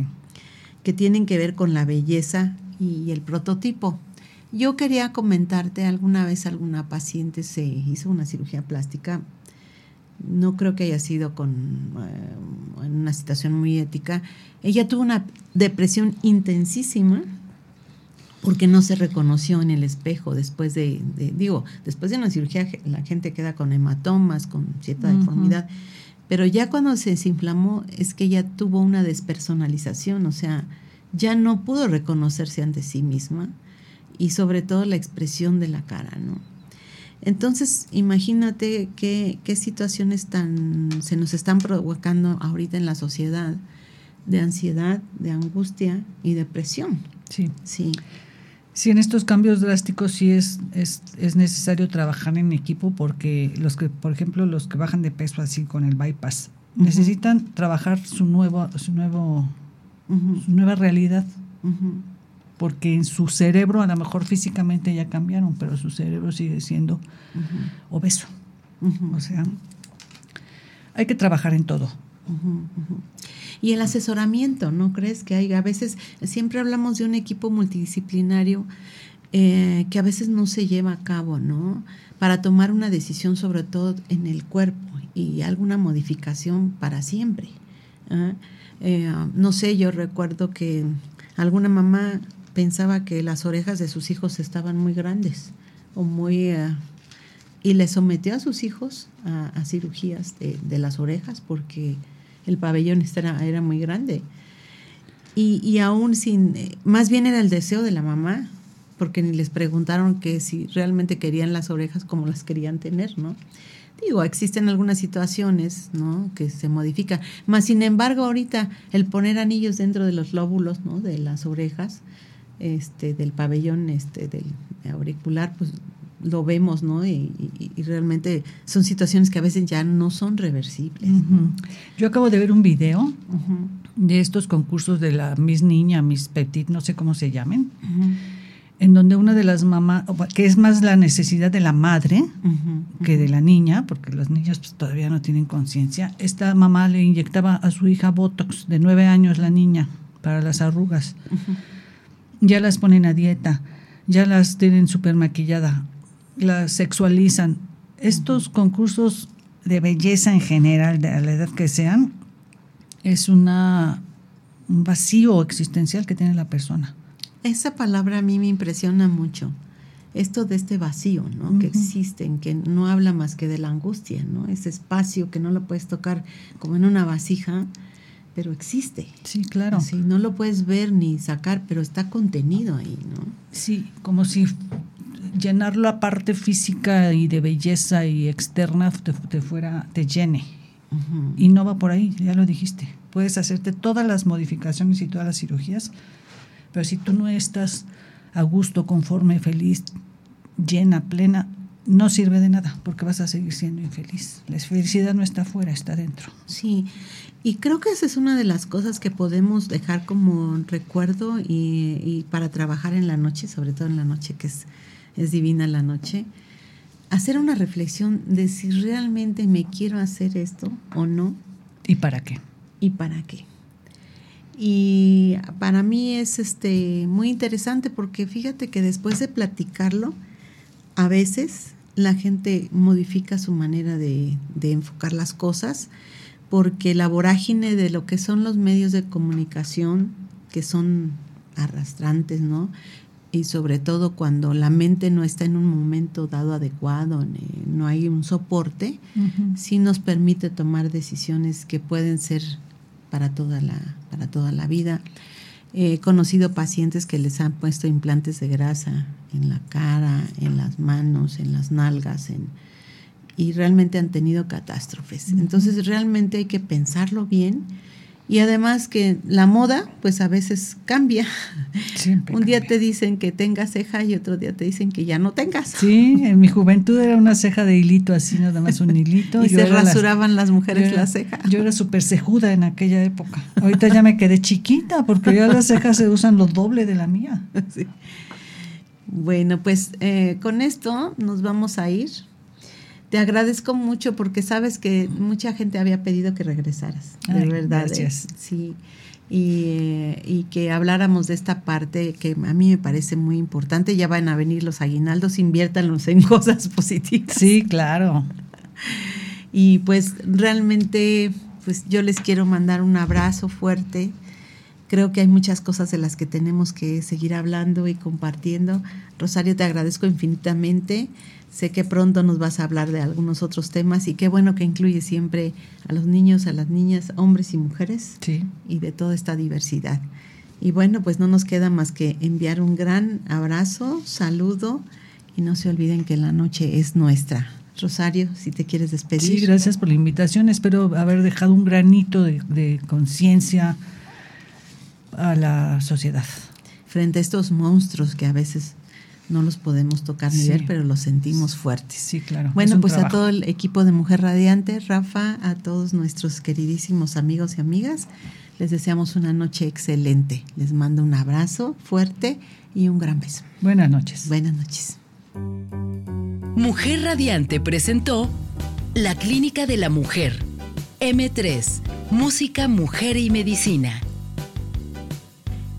que tienen que ver con la belleza y el prototipo. Yo quería comentarte, alguna vez alguna paciente se hizo una cirugía plástica, no creo que haya sido con eh, en una situación muy ética, ella tuvo una depresión intensísima, porque no se reconoció en el espejo después de, digo, después de una cirugía la gente queda con hematomas, con cierta deformidad, pero ya cuando se desinflamó es que ella tuvo una despersonalización, o sea, ya no pudo reconocerse ante sí misma y sobre todo la expresión de la cara, ¿no? Entonces, imagínate qué, qué situaciones tan se nos están provocando ahorita en la sociedad de ansiedad, de angustia y depresión. Sí. Sí. Sí, en estos cambios drásticos sí es, es, es necesario trabajar en equipo porque los que, por ejemplo, los que bajan de peso así con el bypass, necesitan trabajar su nuevo, su nuevo, su nueva realidad, porque en su cerebro a lo mejor físicamente ya cambiaron, pero su cerebro sigue siendo obeso. O sea, hay que trabajar en todo. Y el asesoramiento, ¿no crees que hay? A veces siempre hablamos de un equipo multidisciplinario eh, que a veces no se lleva a cabo, ¿no? Para tomar una decisión sobre todo en el cuerpo y alguna modificación para siempre. ¿ah? Eh, no sé, yo recuerdo que alguna mamá pensaba que las orejas de sus hijos estaban muy grandes o muy... eh, y le sometió a sus hijos a, a cirugías de, de las orejas porque el pabellón era, era muy grande. Y, y aún sin, eh, más bien era el deseo de la mamá, porque ni les preguntaron que si realmente querían las orejas como las querían tener, ¿no? Digo, existen algunas situaciones, ¿no? Que se modifican. Más sin embargo, ahorita el poner anillos dentro de los lóbulos, ¿no? De las orejas, este, del pabellón, este, del auricular, pues lo vemos, ¿no? Y, y- y realmente son situaciones que a veces ya no son reversibles. Yo acabo de ver un video de estos concursos de la Miss Niña, Miss Petit, no sé cómo se llamen, en donde una de las mamás, que es más la necesidad de la madre que de la niña, porque las niñas pues, todavía no tienen conciencia, esta mamá le inyectaba a su hija Botox, de nueve años la niña, para las arrugas. Ya las ponen a dieta, ya las tienen súper maquillada, las sexualizan. Estos concursos de belleza en general, de a la edad que sean, es una, un vacío existencial que tiene la persona. Esa palabra a mí me impresiona mucho. Esto de este vacío, ¿no? Que Ujú. existe, en que no habla más que de la angustia, ¿no? Ese espacio que no lo puedes tocar como en una vasija, pero existe. Sí, claro. Sí, no lo puedes ver ni sacar, pero está contenido ahí, ¿no? Sí, como si llenar la parte física y de belleza y externa te, te fuera, te llene. Y no va por ahí, ya lo dijiste. Puedes hacerte todas las modificaciones y todas las cirugías, pero si tú no estás a gusto, conforme, feliz, llena, plena, no sirve de nada, porque vas a seguir siendo infeliz. La felicidad no está afuera, está dentro. Sí, y creo que esa es una de las cosas que podemos dejar como recuerdo y, y para trabajar en la noche, sobre todo en la noche que es, es divina la noche, hacer una reflexión de si realmente me quiero hacer esto o no ¿Y para qué? y para qué. Y para mí es este muy interesante porque fíjate que después de platicarlo, a veces la gente modifica su manera de, de enfocar las cosas porque la vorágine de lo que son los medios de comunicación, que son arrastrantes, ¿no? Y sobre todo cuando la mente no está en un momento dado adecuado, ni- no hay un soporte, sí nos permite tomar decisiones que pueden ser para toda la, para toda la vida. He conocido pacientes que les han puesto implantes de grasa en la cara, en las manos, en las nalgas, en, y realmente han tenido catástrofes. Entonces realmente hay que pensarlo bien y además que la moda pues a veces cambia. Siempre Un día cambia. te dicen que tengas ceja y otro día te dicen que ya no tengas. Sí, en mi juventud era una ceja de hilito, así nada más un hilito. y Yo se rasuraban las mujeres era- la ceja. Yo era súper cejuda en aquella época. Ahorita ya me quedé chiquita porque ya las cejas se usan lo doble de la mía. Sí. Bueno, pues eh, con esto nos vamos a ir. Te agradezco mucho porque sabes que mucha gente había pedido que regresaras, de Ay, verdad. ¿eh? gracias. Sí. Y, eh, y que habláramos de esta parte que a mí me parece muy importante. Ya van a venir los aguinaldos, inviértanlos en cosas positivas. Sí, claro. Y pues realmente, pues yo les quiero mandar un abrazo fuerte. Creo que hay muchas cosas de las que tenemos que seguir hablando y compartiendo. Rosario, te agradezco infinitamente. Sé que pronto nos vas a hablar de algunos otros temas y qué bueno que incluye siempre a los niños, a las niñas, hombres y mujeres Sí. y de toda esta diversidad. Y bueno, pues no nos queda más que enviar un gran abrazo, saludo y no se olviden que la noche es nuestra. Rosario, si te quieres despedir. Sí, gracias por la invitación. Espero haber dejado un granito de, de conciencia a la sociedad. Frente a estos monstruos que a veces no los podemos tocar ni Sí. ver, pero los sentimos fuertes. Sí, claro. Bueno, pues a todo el equipo de Mujer Radiante, Rafa, a todos nuestros queridísimos amigos y amigas, les deseamos una noche excelente. Les mando un abrazo fuerte y un gran beso. Buenas noches. Buenas noches. Mujer Radiante presentó La Clínica de la Mujer. M3, Música, Mujer y Medicina.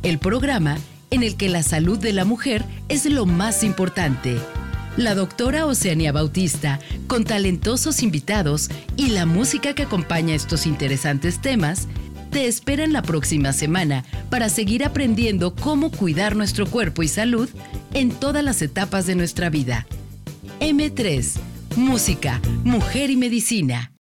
El programa en el que la salud de la mujer es lo más importante. La doctora Oceania Bautista, con talentosos invitados y la música que acompaña estos interesantes temas, te esperan la próxima semana para seguir aprendiendo cómo cuidar nuestro cuerpo y salud en todas las etapas de nuestra vida. M3, Música, Mujer y Medicina.